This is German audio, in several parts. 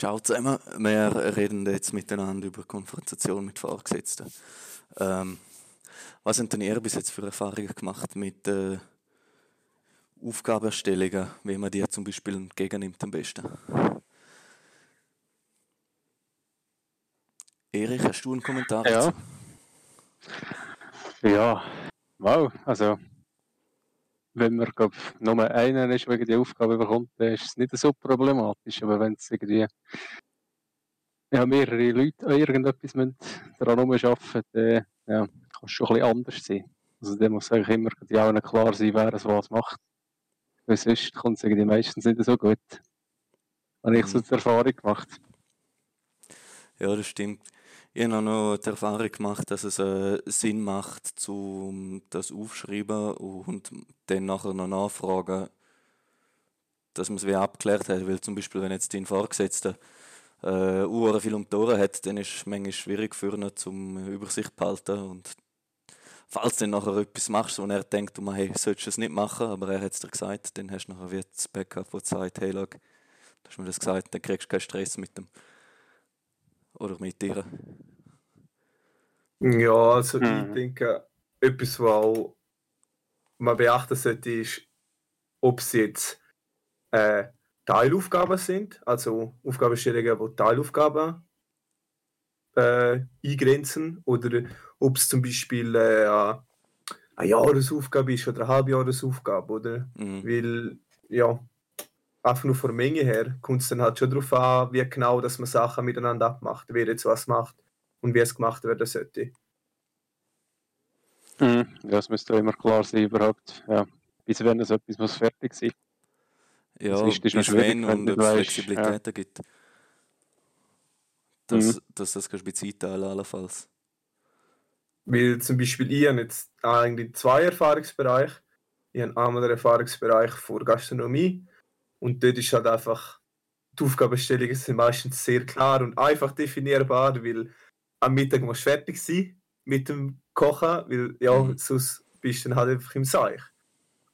Ciao zusammen, wir reden jetzt miteinander über Konfrontation mit Vorgesetzten. Ähm, was haben denn ihr bis jetzt für Erfahrungen gemacht mit äh, Aufgabenerstellungen, wie man die zum Beispiel entgegennimmt am besten? Erich, hast du einen Kommentar Ja. Ja, wow, also wenn man glaub, nur einen ist, wegen die Aufgabe bekommt, dann ist es nicht so problematisch. Aber wenn es irgendwie ja, mehrere Leute an irgendetwas müssen daran arbeiten dann ja, kann es schon ein bisschen anders sein. Also dann muss eigentlich immer die allen klar sein, wer es was macht. Weil sonst kommt es irgendwie meistens nicht so gut. Habe ich so Mhm. die Erfahrung gemacht. Ja, das stimmt. Ich habe noch die Erfahrung gemacht, dass es äh, Sinn macht, zum das aufschreiben und dann nachher noch nachfragen, dass man es wie abgeklärt hat. Weil zum Beispiel, wenn jetzt dein Vorgesetzter äh, Uhren viel um die Ohren hat, dann ist es manchmal schwierig für ihn, zum Übersicht zu behalten. Und falls du dann nachher etwas machst, wo er denkt, du hey, solltest es nicht machen, aber er hat es dir gesagt, dann hast du nachher wie das Backup, das sagt, hey, schau, du hast mir das gesagt, dann kriegst du keinen Stress mit dem. Oder mit dir. Ja, also ich Mhm. denke, etwas, was auch man beachten sollte, ist, ob es jetzt äh, Teilaufgaben sind, also Aufgabenstellungen, die Teilaufgaben äh, eingrenzen, oder ob es zum Beispiel äh, eine Jahresaufgabe ist oder eine Halbjahresaufgabe, oder? Mhm. Weil, ja, einfach nur von der Menge her kommt es dann halt schon darauf an, wie genau dass man Sachen miteinander abmacht, wer jetzt was macht und wie es gemacht werden sollte. Mhm. Ja, es müsste immer klar sein, überhaupt. Ja. Bis wenn es etwas muss fertig sein. Ja, Sonst ist es bis schwierig, wenn und ob es weißt, Flexibilitäten gibt. Dass, dass das kannst du mit Zeit teilen, allenfalls. Weil zum Beispiel ich habe jetzt eigentlich zwei Erfahrungsbereiche. Ich habe einmal den Erfahrungsbereich für Gastronomie und dort ist halt einfach, die Aufgabenstellungen sind meistens sehr klar und einfach definierbar, weil am Mittag musst du fertig sein mit dem Kochen, weil ja, Mhm. sonst bist du dann halt einfach im Seich.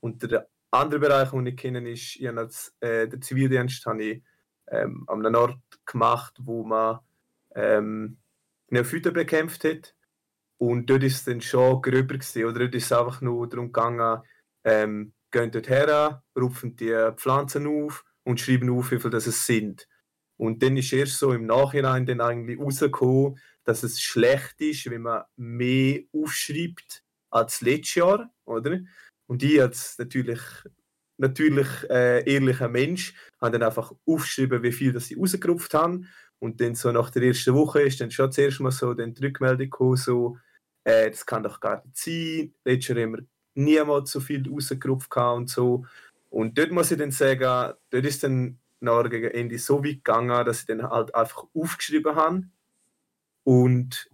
Und der andere Bereich, den ich kenne, ist, ich habe als, äh, den Zivildienst habe ich ähm, an einem Ort gemacht, wo man ähm, Neophyten bekämpft hat. Und dort ist es dann schon gröber gewesen, oder dort ist es einfach nur darum gegangen, ähm, gehen dort her, rupfen die Pflanzen auf und schreiben auf, wie viel das es sind. Und dann ist erst so im Nachhinein dann eigentlich rausgekommen, dass es schlecht ist, wenn man mehr aufschreibt als letztes Jahr, oder? Und ich als natürlich, natürlich äh, ehrlicher Mensch habe dann einfach aufgeschrieben, wie viel das sie rausgerupft haben. Und dann so nach der ersten Woche ist dann schon zuerst mal so die Rückmeldung gekommen, so, äh, das kann doch gar nicht sein. Letztes Jahr haben wir niemals so viel rausgerupft und so. Und dort muss ich dann sagen, dort ist dann nachher gegen Ende so weit gegangen, dass ich dann halt einfach aufgeschrieben habe und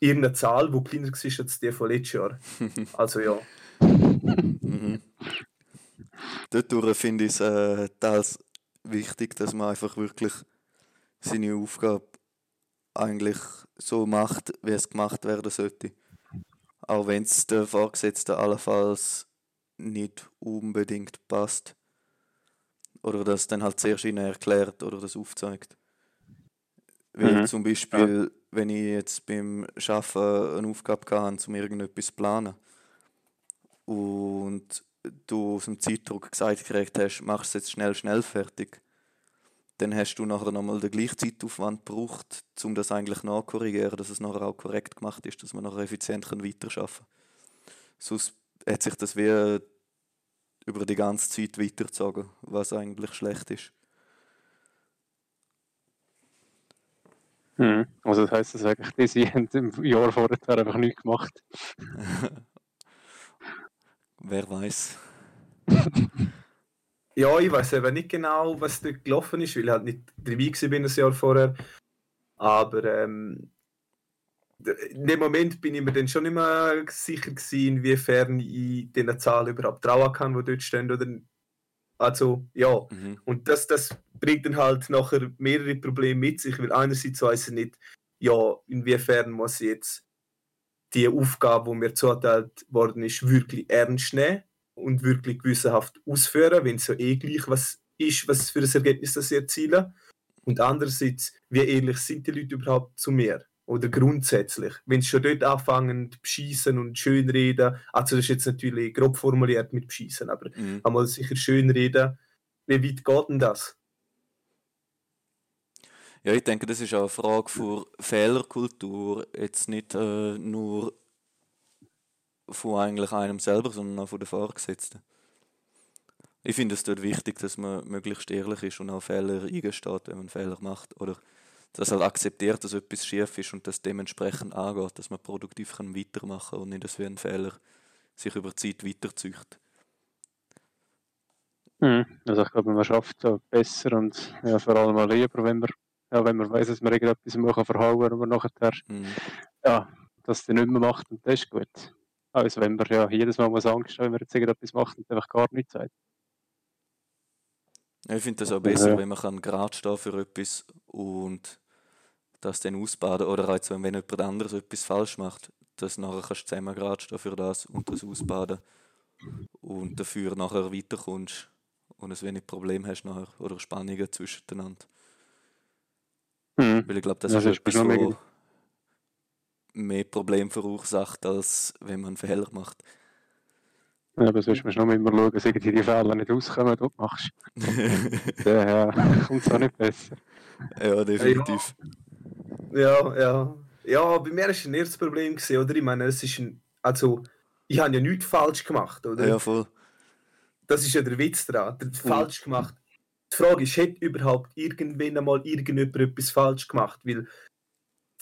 irgendeine Zahl, die kleiner war als die von letztes Jahr. Also ja. Mhm. Dadurch finde ich es äh, teils wichtig, dass man einfach wirklich seine Aufgabe eigentlich so macht, wie es gemacht werden sollte. Auch wenn es der Vorgesetzte allenfalls nicht unbedingt passt. Oder das dann halt zuerst ihnen erklärt oder das aufzeigt. Weil Mhm. zum Beispiel, wenn ich jetzt beim Arbeiten eine Aufgabe hatte, um irgendetwas zu planen und du aus dem Zeitdruck gesagt gekriegt hast, machst es jetzt schnell, schnell fertig, dann hast du nachher nochmal den gleichen Zeitaufwand gebraucht, um das eigentlich nachkorrigieren, dass es nachher auch korrekt gemacht ist, dass man nachher effizient weiterarbeiten kann. Sonst hat sich das wie über die ganze Zeit weitergezogen, was eigentlich schlecht ist. Mhm. Also das heisst, dass eigentlich sie haben im Jahr vorher einfach nichts gemacht. Wer weiß. Ja, ich weiß eben nicht genau, was da gelaufen ist, weil ich halt nicht dabei war ein Jahr vorher. Aber ähm, in dem Moment bin ich mir dann schon nicht mehr sicher gewesen, inwiefern ich diesen Zahlen überhaupt trauen kann, die dort stehen. Oder, also, ja. Mhm. Und das, das bringt dann halt nachher mehrere Probleme mit sich, weil einerseits weiß ich nicht, ja, inwiefern muss ich jetzt die Aufgabe, die mir zugeteilt worden ist, wirklich ernst nehmen und wirklich gewissenhaft ausführen, wenn es ja eh gleich was ist, was für ein Ergebnis das ich erziele. Und andererseits, wie ehrlich sind die Leute überhaupt zu mir? Oder grundsätzlich, wenn sie schon dort anfangen, beschissen und schönreden, also das ist jetzt natürlich grob formuliert mit beschissen, aber Mhm. einmal sicher schönreden, wie weit geht denn das? Ja, ich denke, das ist auch eine Frage für Fehlerkultur, jetzt nicht äh, nur von eigentlich einem selber, sondern auch von den Vorgesetzten. Ich finde es dort wichtig, dass man möglichst ehrlich ist und auch Fehler eingesteht, wenn man Fehler macht. Oder dass er akzeptiert, dass etwas schief ist und das dementsprechend angeht, dass man produktiv kann weitermachen kann und nicht, dass wie ein Fehler sich über die Zeit weiterzücht. Mhm. Also ich glaube, man schafft es besser und ja, vor allem auch lieber, wenn man, ja, wenn man weiß, dass man irgendetwas mal kann verhauen aber nachher Mhm. ja, das dann nicht mehr macht und das ist gut. Also wenn man ja jedes Mal muss Angst haben, wenn man jetzt irgendetwas macht und einfach gar nichts sagt. Ich finde das auch besser, Ja. wenn man kann gerade stehen für etwas und das dann ausbaden. Oder halt, wenn jemand anderes etwas falsch macht, dass nachher kannst du zusammen gerade stehen für das und das ausbaden und dafür nachher weiterkommst und ein wenig Problem hast nachher oder Spannungen zwischeneinander. Mhm. Weil ich glaube, das das ist etwas, mega- mehr Problem verursacht, als wenn man einen Fehler macht. Ja, aber sonst musst du noch immer schauen, dass irgendwie die Fehler nicht rauskommen, die du machst. Dann ja, kommt es auch nicht besser. ja, definitiv. Ja, ja. Ja, bei mir war es ein erstes Problem, gewesen, oder? Ich meine, es ist ein. Also, ich habe ja nichts falsch gemacht, oder? Ja, voll. Das ist ja der Witz dran. Der falsch gemacht. Die Frage ist, hat überhaupt irgendwann einmal irgendjemand etwas falsch gemacht? Weil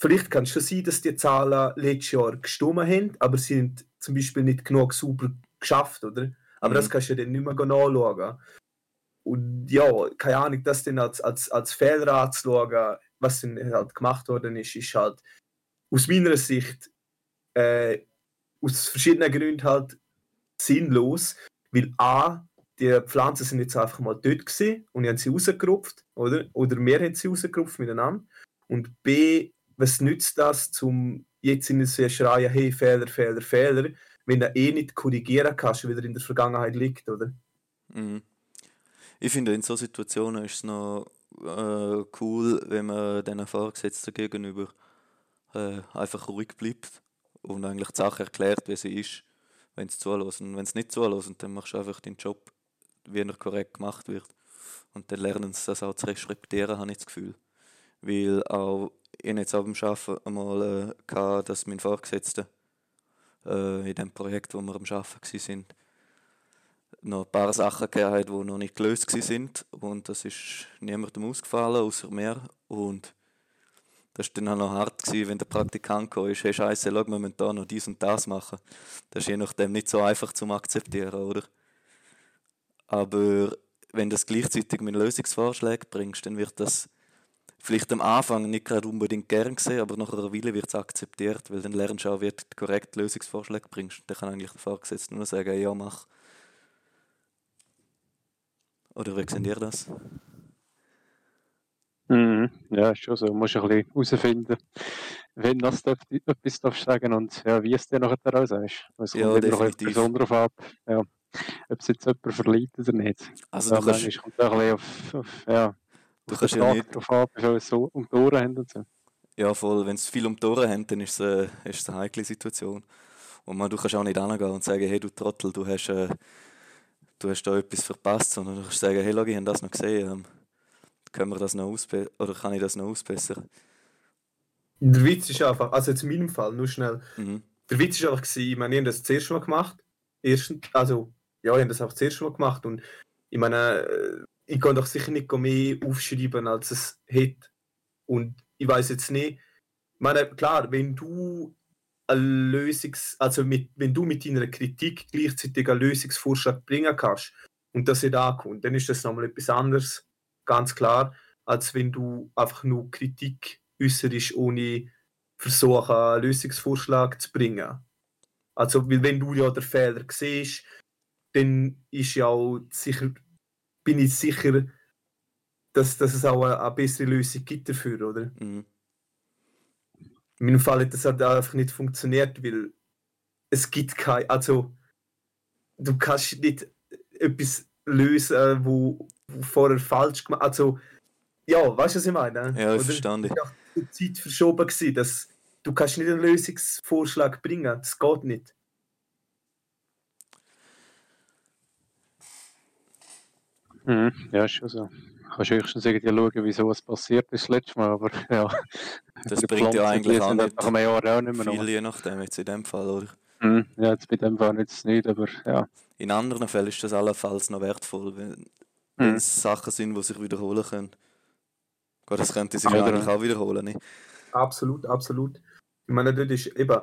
vielleicht kann es schon sein, dass die Zahlen letztes Jahr gestimmt haben, aber sie sind zum Beispiel nicht genug sauber geschafft, oder? Aber Mhm. das kannst du ja dann nicht mehr nachschauen. Und ja, keine Ahnung, das dann als, als, als Fehler anzuschauen, was dann halt gemacht worden ist, ist halt aus meiner Sicht äh, aus verschiedenen Gründen halt sinnlos, weil A, die Pflanzen sind jetzt einfach mal dort gewesen und ich haben sie rausgerupft, oder? Oder wir haben sie rausgerupft miteinander. Und B, was nützt das, zum jetzt in so schreien, hey, Fehler, Fehler, Fehler, wenn du eh nicht korrigieren kannst, weil er in der Vergangenheit liegt, oder? Mhm. Ich finde, in so Situationen ist es noch äh, cool, wenn man den Vorgesetzten gegenüber äh, einfach ruhig bleibt und eigentlich die Sache erklärt, wie sie ist, wenn sie zulassen. Wenn sie nicht zulassen, dann machst du einfach den Job, wie er korrekt gemacht wird. Und dann lernen sie das auch zu respektieren, habe ich das Gefühl. Weil auch, ich hatte jetzt auch beim Arbeiten einmal äh, dass mein Vorgesetzter äh, in dem Projekt, wo wir am Arbeiten waren, noch ein paar Sachen gegeben hat, die noch nicht gelöst sind und das ist niemandem ausgefallen, außer mir und das war dann auch noch hart, gewesen, wenn der Praktikant kam, ist, hey Scheiße, schau, wir müssen da noch dies und das machen. Das ist je nachdem nicht so einfach zum Akzeptieren, oder? Aber wenn du das gleichzeitig mit Lösungsvorschlägen bringst, dann wird das vielleicht am Anfang nicht gerade unbedingt gern gesehen, aber nach einer Weile wird es akzeptiert, weil dann lernst du auch, wie du korrekt Lösungsvorschläge bringst. Dann kann eigentlich der Vorgesetzte nur sagen, ja, mach. Oder wie seht ihr das? Mhm. Ja, ist schon so. Du musst ein bisschen herausfinden, wenn das darf, etwas darfst sagen und ja, wie es dir nachher auch sagst. Es kommt Ja, immer noch definitiv. etwas darauf ab, ja, ob es jetzt jemand verleiht oder nicht. Also ja, du kannst, kommt auch ein bisschen auf, auf, ja, du auf kannst ja nicht, drauf ab, viel es so um die Ohren haben und so. ja voll, wenn es viel um die Ohren haben, dann ist es, äh, ist es eine heikle Situation. Und man, du kannst auch nicht hingehen und sagen, hey du Trottel, du hast, äh, du hast da etwas verpasst, sondern du kannst sagen, hey schau, ich habe das noch gesehen, ähm, können wir das noch ausbe oder kann ich das noch ausbessern? Der Witz ist einfach, also jetzt in meinem Fall, nur schnell, Mhm. der Witz ist einfach gewesen, ich meine, ich habe das zuerst mal gemacht. Erstens, also, ja, ich habe das auch zuerst mal gemacht und ich meine, äh, ich kann doch sicher nicht mehr aufschreiben, als es hat. Und ich weiß jetzt nicht, ich meine, klar, wenn du eine Lösungs-, also mit, wenn du mit deiner Kritik gleichzeitig einen Lösungsvorschlag bringen kannst und das nicht ankommt, dann ist das nochmal etwas anderes, ganz klar, als wenn du einfach nur Kritik äußerst, ohne versuchen, einen Lösungsvorschlag zu bringen. Also, weil wenn du ja den Fehler siehst, dann ist ja auch sicher, bin ich sicher, dass, dass es auch eine, eine bessere Lösung gibt dafür, oder? Mhm. In meinem Fall hat das halt einfach nicht funktioniert, weil es gibt kein, also du kannst nicht etwas lösen, wo, wo vorher falsch gemacht, also ja, weißt du, was ich meine? Ja, ich auch die Zeit verschoben gewesen, dass du kannst nicht einen Lösungsvorschlag bringen, das geht nicht. Mhm. Ja, ist schon so. Kannst höchstens irgendwie schauen, wieso es passiert ist das letzte Mal, aber ja. Das bringt ja eigentlich auch nicht Nach einem Jahr auch nicht mehr viel, noch. je nachdem, jetzt in dem Fall, oder? Mhm. Ja, jetzt bei dem Fall jetzt nicht, aber ja. In anderen Fällen ist das allenfalls noch wertvoll, wenn, Mhm. es Sachen sind, die sich wiederholen können. Gut, das könnte sich Ja, eigentlich auch wiederholen, nicht? Absolut, absolut. Ich meine, dort ist eben,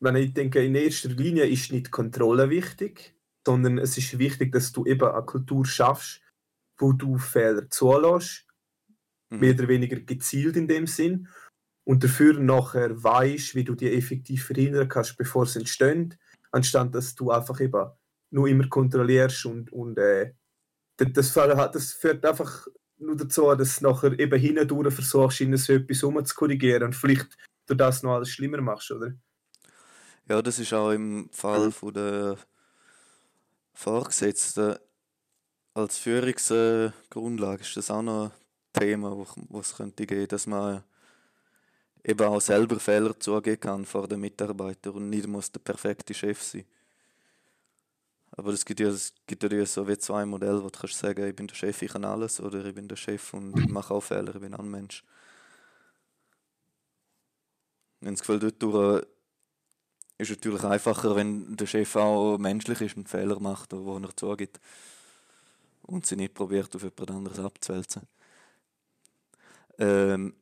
wenn ich denke, in erster Linie ist nicht Kontrolle wichtig, sondern es ist wichtig, dass du eben eine Kultur schaffst, wo du Fehler zulässt, Mhm. mehr oder weniger gezielt in dem Sinn, und dafür nachher weißt, wie du die effektiv verhindern kannst, bevor sie entstehen, anstatt dass du einfach eben nur immer kontrollierst und, und äh, das, das, führt- das führt einfach nur dazu, dass du nachher eben hindurch versuchst, in so etwas umzukorrigieren und vielleicht du das noch alles schlimmer machst, oder? Ja, das ist auch im Fall Mhm. von der Vorgesetzten als Führungsgrundlage ist das auch noch ein Thema, wo es könnte gehen, dass man eben auch selber Fehler zugeben kann vor den Mitarbeitern und nicht muss der perfekte Chef sein. Aber es gibt ja, es gibt ja so wie zwei Modelle, wo du kannst sagen, ich bin der Chef, ich kann alles, oder ich bin der Chef und ich mache auch Fehler, ich bin ein Mensch. Habe das Gefühl, dort durch ist natürlich einfacher, wenn der Chef auch menschlich ist und Fehler macht, wo er zugibt. Und sie nicht probiert, auf jemand anderes abzuwälzen. Ähm,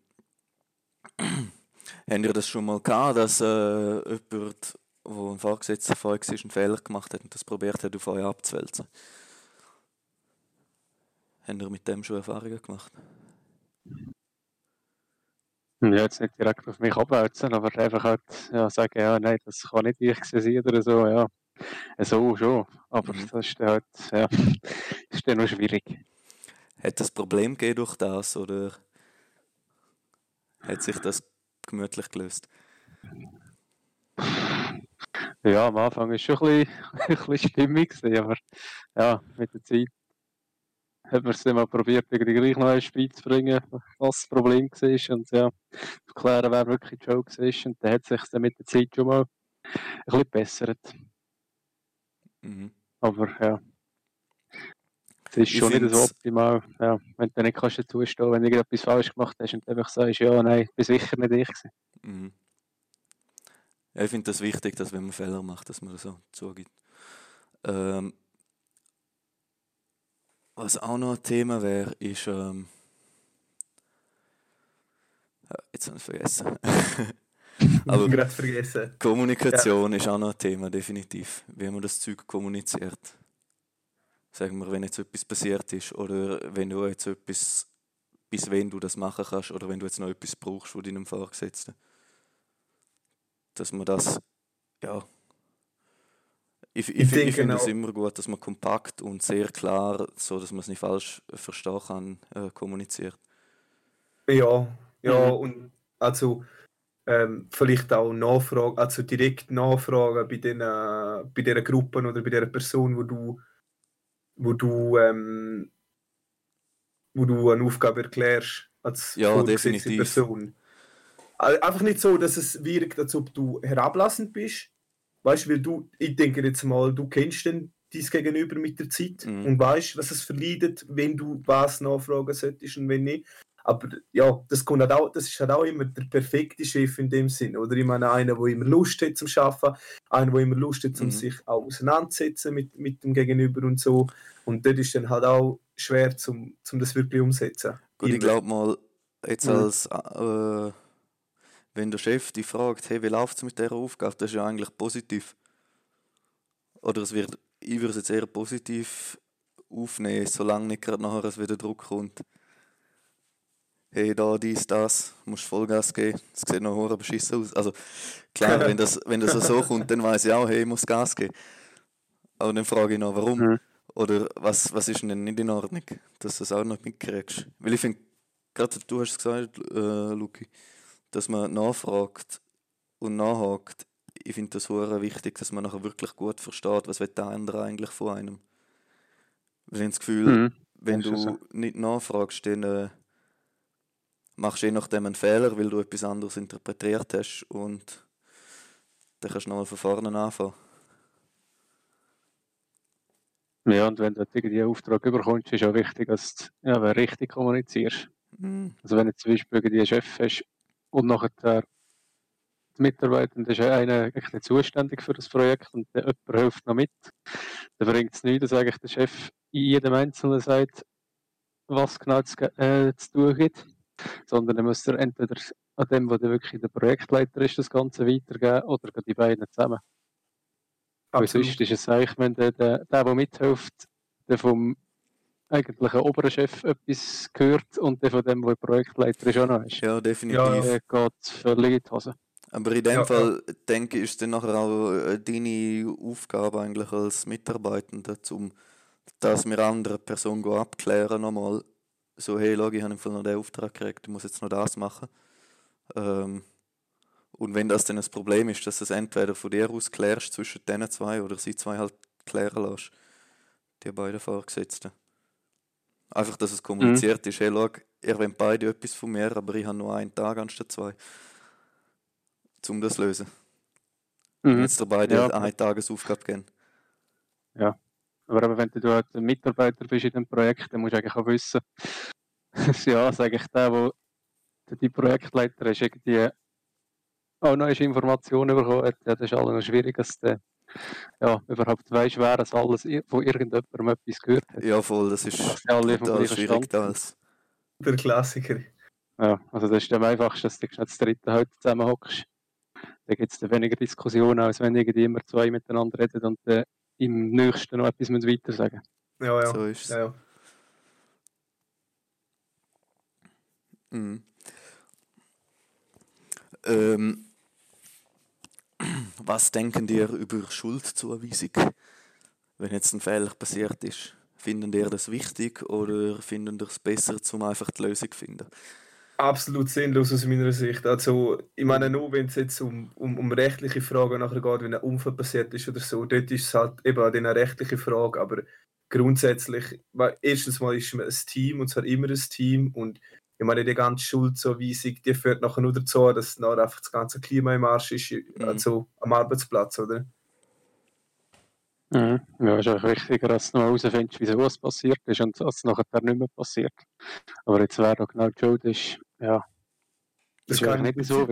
haben ihr das schon mal gehabt, dass äh, jemand, wo ein Vorgesetzter von euch ist, einen Fehler gemacht hat und das probiert hat, auf euch abzuwälzen? Haben ihr mit dem schon Erfahrungen gemacht? Ja, jetzt nicht direkt auf mich abwälzen, aber einfach halt ja, sagen, ja, nein, das kann nicht ich sein oder so, ja. So schon, aber Mhm. das ist dann halt, ja, ist dann noch schwierig. Hat das Problem gegeben durch das oder hat sich das gemütlich gelöst? Ja, am Anfang war es schon ein bisschen, ein bisschen stimmig, aber ja, mit der Zeit hat man es dann mal probiert, irgendwie gleich noch ins Spiel zu bringen, was das Problem war und ja, zu klären, wer wirklich Joke ist und dann hat sich dann mit der Zeit schon mal ein bisschen gebessert. Mhm. Aber ja, es ist Ich schon nicht so optimal, ja, wenn du nicht kannst dazu stehen, wenn du irgendetwas falsch gemacht hast und einfach sagst, ja, nein, bist sicher nicht ich gewesen. Mhm. Ja, ich finde das wichtig, dass wenn man Fehler macht, dass man das so zugibt. Ähm, was auch noch ein Thema wäre, ist. Ähm, ja, jetzt habe ich es vergessen. Aber gerade vergessen. Kommunikation ist auch noch ein Thema, definitiv. Wie man das Zeug kommuniziert. Sagen wir, wenn jetzt etwas passiert ist oder wenn du jetzt etwas, bis wenn du das machen kannst oder wenn du jetzt noch etwas brauchst von deinem Vorgesetzten. Dass man das, ja. Ich, ich, Ich ich finde es immer gut, dass man kompakt und sehr klar, so dass man es nicht falsch verstehen kann, äh, kommuniziert. Ja, ja, Mhm. und also ähm, vielleicht auch Nachfragen, also direkt Nachfragen bei den, bei den Gruppen oder bei der Person, wo du, wo du, ähm, wo du eine Aufgabe erklärst als Ja, vorgesetzte definitiv. Person. Al- Einfach nicht so, dass es wirkt, als ob du herablassend bist. Weißt du, weil du, ich denke jetzt mal, du kennst den dies Gegenüber mit der Zeit Mhm. und weißt, was es verleidet, wenn du was nachfragen solltest und wenn nicht. Aber ja, das, kommt halt auch, das ist halt auch immer der perfekte Chef in dem Sinn. Oder ich meine, einer, der immer Lust hat zum Arbeiten, einer, der immer Lust hat, um Mhm. sich auch auseinanderzusetzen mit, mit dem Gegenüber und so. Und dort ist dann halt auch schwer, zum, zum das wirklich umsetzen. Gut, ich glaube mal, jetzt Mhm. als äh, wenn der Chef dich fragt, hey, wie läuft es mit dieser Aufgabe, das ist ja eigentlich positiv. Oder es wird, ich würde es jetzt eher positiv aufnehmen, solange nicht gerade nachher es wieder Druck kommt. Hey, da, dies, das, musst Vollgas geben, es sieht noch hure beschissen aus. Also klar, wenn das, wenn das so kommt, dann weiß ich auch, hey, ich muss Gas geben. Aber dann frage ich noch, warum? Mhm. Oder was, was ist denn nicht in Ordnung, dass du das auch noch mitkriegst? Weil ich finde, gerade du hast es gesagt, äh, Luki, dass man nachfragt und nachhakt. Ich finde das sehr wichtig, dass man nachher wirklich gut versteht, was will der andere eigentlich von einem. Weil ich habe das Gefühl, Mhm. wenn du so. nicht nachfragst, dann äh, machst je nachdem einen Fehler, weil du etwas anderes interpretiert hast und dann kannst du nochmal von vorne anfangen. Ja, und wenn du irgendwie einen Auftrag überkommst, ist auch wichtig, dass du ja, richtig kommunizierst. Mhm. Also wenn du zum Beispiel einen Chef hast und nachher der Mitarbeiter ist einer eigentlich nicht zuständig für das Projekt und der jemand hilft noch mit, dann bringt es nichts, dass eigentlich der Chef in jedem Einzelnen sagt, was genau zu, äh, zu tun gibt, sondern dann muss er entweder an dem, der wirklich der Projektleiter ist, das Ganze weitergeben oder die beiden zusammen. Weil sonst ist es eigentlich, wenn der, der, der, der mithilft, der vom eigentlichen oberen Chef etwas gehört und der von dem, der Projektleiter ist, auch noch ist. Ja, definitiv. Ja. Der geht völlig in die Hose. Aber in dem Ja, Fall, denke ich, ist dann nachher auch äh, deine Aufgabe eigentlich als Mitarbeitender, um das mit anderen Person go abklären nochmal. So, hey, schau, ich habe im Fall noch den Auftrag gekriegt, ich muss jetzt noch das machen. Ähm, und wenn das dann ein Problem ist, dass du es entweder von dir aus klärst zwischen diesen zwei oder sie zwei halt klären lässt, die beiden Vorgesetzten. Einfach, dass es kommuniziert ist, hey, schau, ihr wollt beide etwas von mir, aber ich habe nur einen Tag anstatt zwei. Um das zu lösen. Mhm. Jetzt dir beide Ja. eine Tagesaufgabe geben. Aber eben, wenn du halt ein Mitarbeiter bist in dem Projekt, dann musst du eigentlich auch wissen, ja, sage ich der, wo der die Projektleiter ist, irgendwie auch neue Informationen bekommen hat, ja, das ist alles noch schwierig, dass der ja, überhaupt weiss, wer das alles von irgendjemandem etwas gehört hat. Ja, voll, das ist alle total schwierig als. Der Klassiker. Ja, also das ist am einfachsten, dass du schnell das dritte heute zusammenhockst. Da gibt es dann weniger Diskussionen, als wenn irgendwie immer zwei miteinander reden und äh, im nächsten noch etwas müssen weiter sagen. Ja, ja. So ist es. ja, ja. Mhm. Ähm, was denken ihr über Schuldzuweisung? Wenn jetzt ein Fehler passiert ist, finden ihr das wichtig oder finden ihr es besser, um einfach die Lösung zu finden? Absolut sinnlos aus meiner Sicht. Also, ich meine, nur wenn es jetzt um, um, um rechtliche Fragen nachher geht, wenn ein Unfall passiert ist oder so, dort ist es halt eben eine rechtliche Frage, aber grundsätzlich, weil erstens mal ist man ein Team und zwar immer ein Team und ich meine, die ganze Schuldzuweisung, die führt nachher nur dazu, dass nachher einfach das ganze Klima im Arsch ist, also am Arbeitsplatz, oder? Mhm. Ja, ist eigentlich wichtiger, dass du noch herausfindest, wieso es passiert ist und dass es nachher nicht mehr passiert. Aber jetzt wer da genau die Schuld ist, ja, Das ist kann nicht so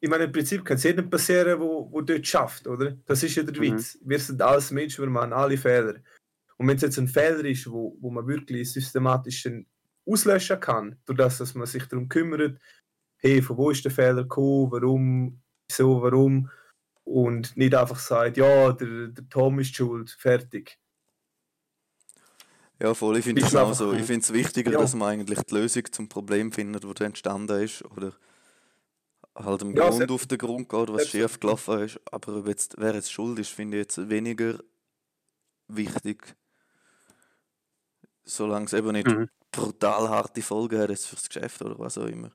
ich meine, im Prinzip kann es jedem passieren, wo, wo dort schafft, oder? Das ist ja der Mhm. Witz. Wir sind alles Menschen, wir machen alle Fehler. Und wenn es jetzt ein Fehler ist, wo, wo man wirklich systematisch auslöschen kann, durch das, dass man sich darum kümmert, hey, von wo ist der Fehler gekommen, warum, wieso, warum, und nicht einfach sagt, ja, der, der Tom ist schuld, fertig. Ja, voll, ich finde es auch so. Ich finde es wichtiger, Ja. dass man eigentlich die Lösung zum Problem findet, das entstanden ist. Oder halt im Ja, Grund auf den Grund geht, was schief gelaufen ist. Aber ob jetzt, wer jetzt schuld ist, finde ich jetzt weniger wichtig. Solange es eben nicht Mhm. brutal harte Folgen hat jetzt fürs Geschäft oder was auch immer.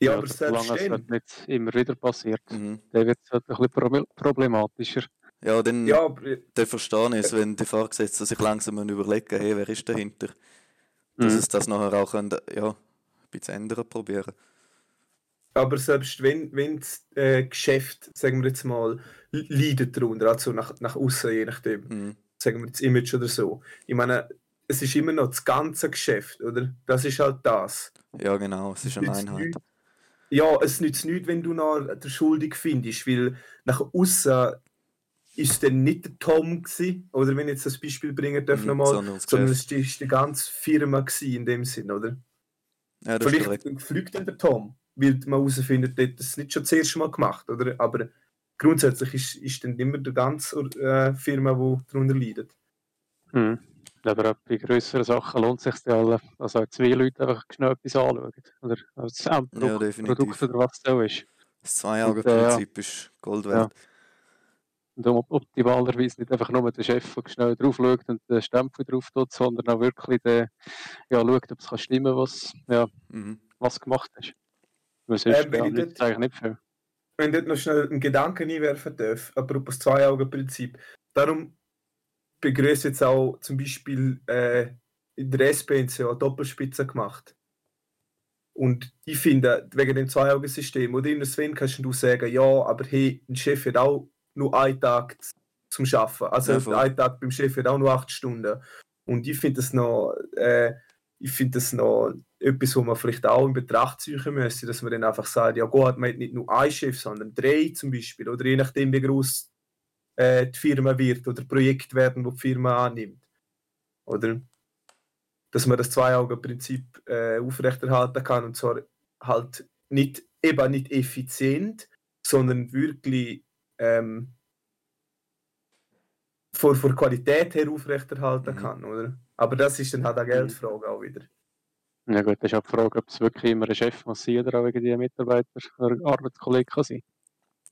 Ja, aber solange es halt nicht immer wieder passiert, Mhm. dann wird es halt ein bisschen proble- problematischer. Ja, dann, ja, aber, dann verstehe ich es, wenn die Vorgesetzten sich langsam überlegen, hey, wer ist dahinter? Dass Mhm. es das nachher auch können, ja, ein bisschen ändern probieren. Aber selbst wenn, wenn das äh, Geschäft, sagen wir jetzt mal, leidet darunter, also nach, nach außen, je nachdem, Mhm. sagen wir das Image oder so. Ich meine, es ist immer noch das ganze Geschäft, oder? Das ist halt das. Ja, genau, es ist eine Einheit. Ja, es nützt nichts, wenn du noch der Schuldig findest, weil nach außen ist es dann nicht der Tom gewesen, oder wenn ich jetzt das Beispiel bringen darf Mhm, nochmal, sondern es ist die ganze Firma gewesen in dem Sinn, oder? Ja, das. Vielleicht fliegt dann der Tom, weil man herausfindet, der hat das nicht schon das erste Mal gemacht, oder? Aber grundsätzlich ist, ist dann immer die ganze äh, Firma, die darunter leidet. Mhm. Aber auch bei grösseren Sachen lohnt es sich ja alle, also auch zwei Leute einfach schnell etwas anschauen. Oder das Endprodukt Ja. Produkt oder was es auch ist. Das Zwei-Augen-Prinzip ist Gold wert. Und optimalerweise nicht einfach nur der Chef, der schnell drauf schaut und den Stempel drauf tut, sondern auch wirklich der, ja, schaut, ob es kann stimmen was, ja, Mhm. was gemacht hast. Weil sonst Ähm, wenn ja, ich nützt es dort- eigentlich nicht viel. Wenn ich dort noch schnell einen Gedanken einwerfen darf, apropos Zwei-Augen-Prinzip. Darum begrüße jetzt auch zum Beispiel äh, in der SP haben sie ja Doppelspitze gemacht. Und ich finde, wegen dem Zwei-Augen-System, oder in Sven kannst du sagen, ja, aber hey, ein Chef hat auch nur einen Tag zum Arbeiten. Also Ja, ein. Tag beim Chef hat auch nur acht Stunden. Und ich finde das noch, äh, ich finde das noch etwas, was man vielleicht auch in Betracht ziehen müsste, dass man dann einfach sagt, ja gut, man hat nicht nur einen Chef, sondern drei zum Beispiel. Oder je nachdem, wie groß äh, die Firma wird oder Projekt werden, wo die Firma annimmt. Oder dass man das Zwei-Augen-Prinzip äh, aufrechterhalten kann und zwar halt nicht eben nicht effizient, sondern wirklich ähm, von, von der Qualität her aufrechterhalten Mhm. kann, oder? Aber das ist dann halt eine Geldfrage auch wieder. Ja gut, das ist auch die Frage, ob es wirklich immer ein Chef muss sein oder auch wegen die Mitarbeiter oder Arbeitskollegen kann sein.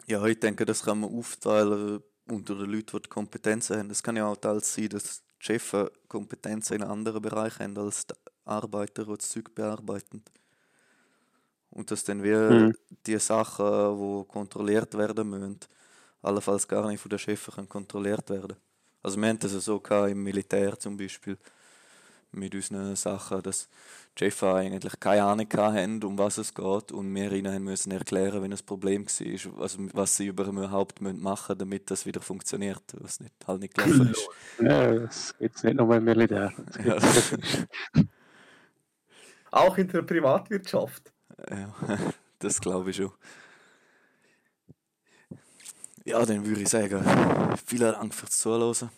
Ja, ich denke, das kann man aufteilen unter den Leuten, die die Kompetenzen haben. Es kann ja auch teils sein, dass die Chefs Kompetenzen in anderen Bereichen haben als die Arbeiter, die das Zeug bearbeiten. Und dass dann wir Mhm. die Sachen, die kontrolliert werden müssen, allenfalls gar nicht von den Chefs kontrolliert werden. Also wir haben das ja so im Militär zum Beispiel mit unseren Sachen, dass die Chefs eigentlich keine Ahnung haben, um was es geht und wir ihnen haben müssen erklären, wenn ein Problem war, also was sie überhaupt müssen machen damit das wieder funktioniert, was nicht, halt nicht gelaufen ist. Ja, das gibt es nicht nur im Militär. Ja. Auch in der Privatwirtschaft. Ja, das glaube ich schon. Ja, dann würde ich sagen, vielen Dank fürs Zuhören.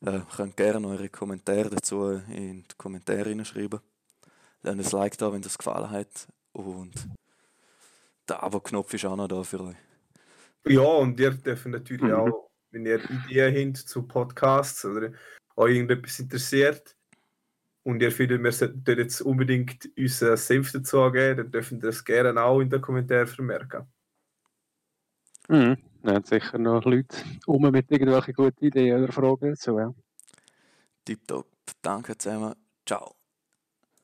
Äh, könnt gerne eure Kommentare dazu in die Kommentare hineinschreiben. Lasst ein Like da, wenn das gefallen hat. Und der Abo-Knopf ist auch noch da für euch. Ja, und ihr dürft natürlich Mhm. auch, wenn ihr Ideen habt zu Podcasts oder euch irgendetwas interessiert und ihr findet, wir sollten jetzt unbedingt unseren Senf dazu geben, dann dürfen ihr das gerne auch in den Kommentaren vermerken. Mhm. Da haben sicher noch Leute um mit irgendwelchen guten Ideen oder Fragen dazu. Ja. Tipptopp. Danke zusammen. Ciao.